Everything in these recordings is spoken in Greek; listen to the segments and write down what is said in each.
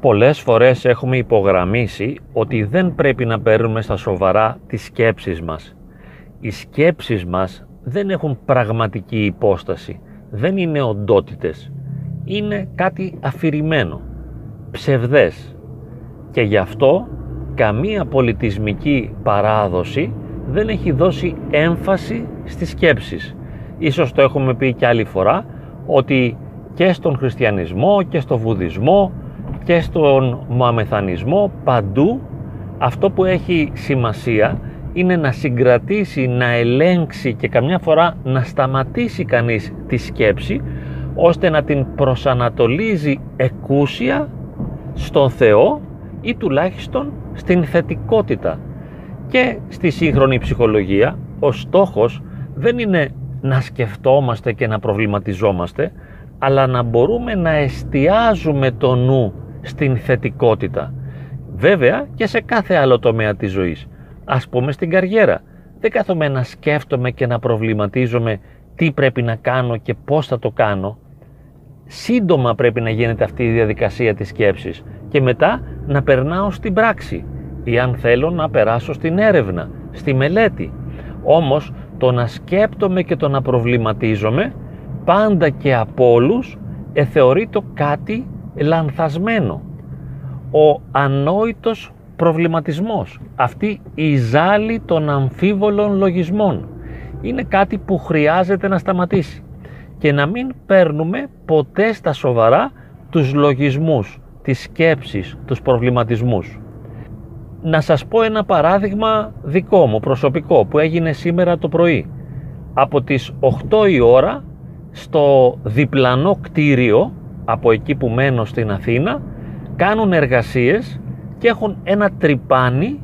Πολλές φορές έχουμε υπογραμμίσει ότι δεν πρέπει να παίρνουμε στα σοβαρά τις σκέψεις μας. Οι σκέψεις μας δεν έχουν πραγματική υπόσταση, δεν είναι οντότητες. Είναι κάτι αφηρημένο, ψευδές. Και γι' αυτό καμία πολιτισμική παράδοση δεν έχει δώσει έμφαση στις σκέψεις. Ίσως το έχουμε πει και άλλη φορά ότι και στον χριστιανισμό και στο βουδισμό και στον μαμεθανισμό παντού αυτό που έχει σημασία είναι να συγκρατήσει, να ελέγξει και καμιά φορά να σταματήσει κανείς τη σκέψη ώστε να την προσανατολίζει εκούσια στον Θεό ή τουλάχιστον στην θετικότητα. Και στη σύγχρονη ψυχολογία ο στόχος δεν είναι να σκεφτόμαστε και να προβληματιζόμαστε αλλά να μπορούμε να εστιάζουμε το νου στην θετικότητα. Βέβαια και σε κάθε άλλο τομέα της ζωής. Ας πούμε στην καριέρα. Δεν κάθομαι να σκέφτομαι και να προβληματίζομαι τι πρέπει να κάνω και πώς θα το κάνω. Σύντομα πρέπει να γίνεται αυτή η διαδικασία της σκέψης και μετά να περνάω στην πράξη ή αν θέλω να περάσω στην έρευνα, στη μελέτη. Όμως το να σκέπτομαι και το να προβληματίζομαι πάντα και από όλους εθεωρείται κάτι λανθασμένο. Ο ανόητος προβληματισμός, αυτή η ζάλη των αμφίβολων λογισμών είναι κάτι που χρειάζεται να σταματήσει και να μην παίρνουμε ποτέ στα σοβαρά τους λογισμούς, τις σκέψεις, τους προβληματισμούς. Να σας πω ένα παράδειγμα δικό μου, προσωπικό, που έγινε σήμερα το πρωί. Από τις 8 η ώρα στο διπλανό κτίριο από εκεί που μένω στην Αθήνα κάνουν εργασίες και έχουν ένα τρυπάνι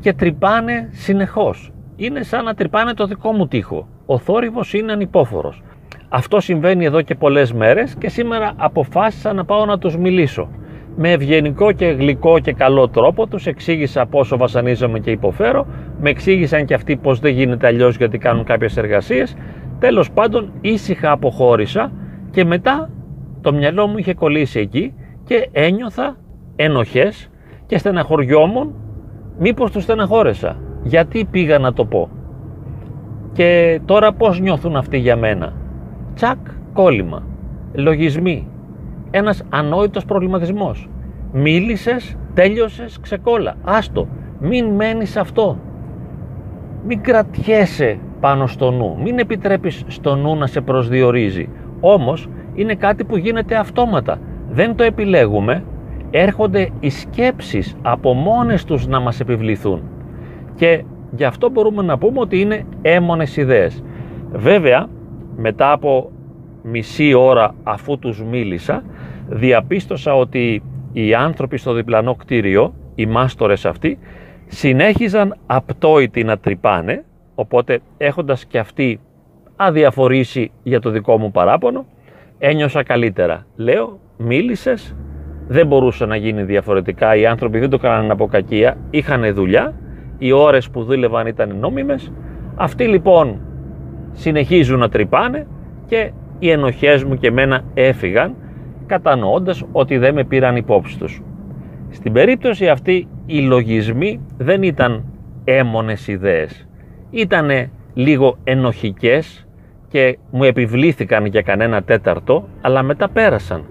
και τρυπάνε συνεχώς. Είναι σαν να τρυπάνε το δικό μου τοίχο. Ο θόρυβος είναι ανυπόφορος. Αυτό συμβαίνει εδώ και πολλές μέρες και σήμερα αποφάσισα να πάω να τους μιλήσω. Με ευγενικό και γλυκό και καλό τρόπο τους εξήγησα πόσο βασανίζομαι και υποφέρω, με εξήγησαν και αυτοί πως δεν γίνεται αλλιώς γιατί κάνουν κάποιες εργασίες. Τέλος πάντων ήσυχα αποχώρησα και μετά το μυαλό μου είχε κολλήσει εκεί και ένιωθα ενοχές και στεναχωριόμουν μήπως τους στεναχώρεσα; Γιατί πήγα να το πω; Και τώρα πώς νιώθουν αυτοί για μένα; Τσακ, κόλλημα. Λογισμοί. Ένας ανόητος προβληματισμός. Μίλησες, τέλειωσες, ξεκόλα. Άστο. Μην μένεις αυτό. Μην κρατιέσαι πάνω στο νου. Μην επιτρέπεις στο νου να σε προσδιορίζει. Όμως είναι κάτι που γίνεται αυτόματα. Δεν το επιλέγουμε. Έρχονται οι σκέψεις από μόνες τους να μας επιβληθούν. Και γι' αυτό μπορούμε να πούμε ότι είναι έμονες ιδέες. Βέβαια, μετά από μισή ώρα αφού τους μίλησα, διαπίστωσα ότι οι άνθρωποι στο διπλανό κτίριο, οι μάστορες αυτοί, συνέχιζαν απτόητοι να τρυπάνε, οπότε έχοντας και αυτοί αδιαφορήσει για το δικό μου παράπονο, ένιωσα καλύτερα. Λέω, μίλησες, δεν μπορούσε να γίνει διαφορετικά, οι άνθρωποι δεν το κάνανε από κακία, είχαν δουλειά, οι ώρες που δούλευαν ήταν νόμιμες, αυτοί λοιπόν συνεχίζουν να τρυπάνε και οι ενοχές μου και εμένα έφυγαν, κατανοώντας ότι δεν με πήραν υπόψη τους. Στην περίπτωση αυτή οι λογισμοί δεν ήταν έμονες ιδέες, ήτανε λίγο ενοχικές και μου επιβλήθηκαν για κανένα τέταρτο, αλλά μετά πέρασαν.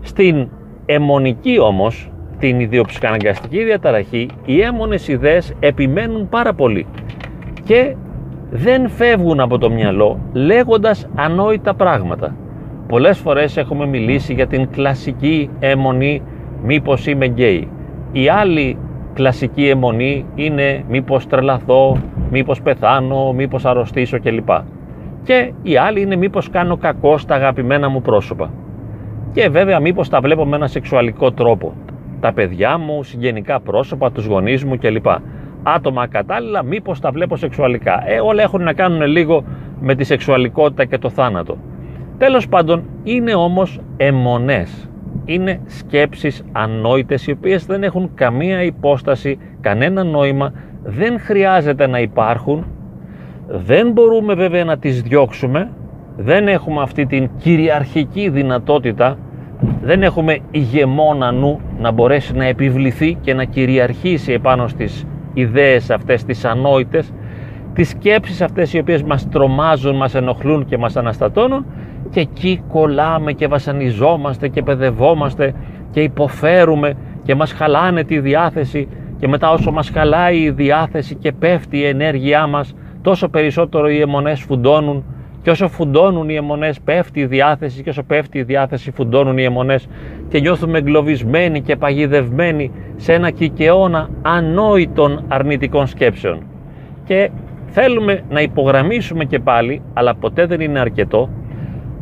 Στην αιμονική όμως, την ιδιοψυχαναγκαστική διαταραχή, οι έμονες ιδέες επιμένουν πάρα πολύ και δεν φεύγουν από το μυαλό λέγοντας ανόητα πράγματα. Πολλές φορές έχουμε μιλήσει για την κλασική αιμονή μήπως είμαι γκέι. Η άλλη κλασική αιμονή είναι μήπως τρελαθώ, μήπως πεθάνω, μήπως αρρωστήσω κλπ και η άλλη είναι μήπως κάνω κακό στα αγαπημένα μου πρόσωπα. Και βέβαια μήπως τα βλέπω με ένα σεξουαλικό τρόπο. Τα παιδιά μου, συγγενικά πρόσωπα, τους γονείς μου κλπ. Άτομα κατάλληλα μήπως τα βλέπω σεξουαλικά. Ε, όλα έχουν να κάνουν λίγο με τη σεξουαλικότητα και το θάνατο. Τέλος πάντων είναι όμως αιμονές. Είναι σκέψεις ανόητες οι οποίες δεν έχουν καμία υπόσταση, κανένα νόημα, δεν χρειάζεται να υπάρχουν δεν μπορούμε βέβαια να τις διώξουμε, δεν έχουμε αυτή την κυριαρχική δυνατότητα. Δεν έχουμε ηγεμόνα νου να μπορέσει να επιβληθεί και να κυριαρχήσει επάνω στις ιδέες αυτές τις ανόητες, τις σκέψεις αυτές οι οποίες μας τρομάζουν, μας ενοχλούν και μας αναστατώνουν. Και εκεί κολλάμε και βασανιζόμαστε και παιδευόμαστε και υποφέρουμε και μας χαλάνε τη διάθεση. Και μετά όσο μας χαλάει η διάθεση και πέφτει η ενέργειά μας τόσο περισσότερο οι αιμονές φουντώνουν και όσο φουντώνουν οι αιμονές πέφτει η διάθεση και όσο πέφτει η διάθεση φουντώνουν οι αιμονές και νιώθουμε εγκλωβισμένοι και παγιδευμένοι σε ένα κικαιώνα ανόητων αρνητικών σκέψεων. Και θέλουμε να υπογραμμίσουμε και πάλι, αλλά ποτέ δεν είναι αρκετό,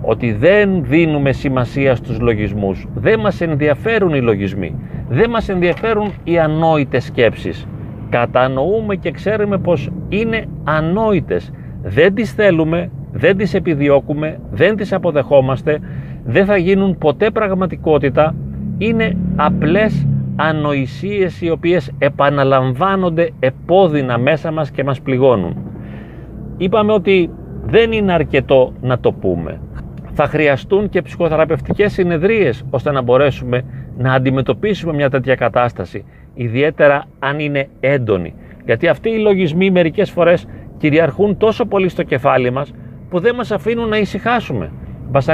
ότι δεν δίνουμε σημασία στους λογισμούς. Δεν μας ενδιαφέρουν οι λογισμοί. Δεν μας ενδιαφέρουν οι ανόητες σκέψεις. Κατανοούμε και ξέρουμε πως είναι ανόητες. Δεν τις θέλουμε, δεν τις επιδιώκουμε, δεν τις αποδεχόμαστε, δεν θα γίνουν ποτέ πραγματικότητα. Είναι απλές ανοησίες οι οποίες επαναλαμβάνονται επώδυνα μέσα μας και μας πληγώνουν. Είπαμε ότι δεν είναι αρκετό να το πούμε θα χρειαστούν και ψυχοθεραπευτικές συνεδρίες ώστε να μπορέσουμε να αντιμετωπίσουμε μια τέτοια κατάσταση, ιδιαίτερα αν είναι έντονη. Γιατί αυτοί οι λογισμοί μερικές φορές κυριαρχούν τόσο πολύ στο κεφάλι μας που δεν μας αφήνουν να ησυχάσουμε.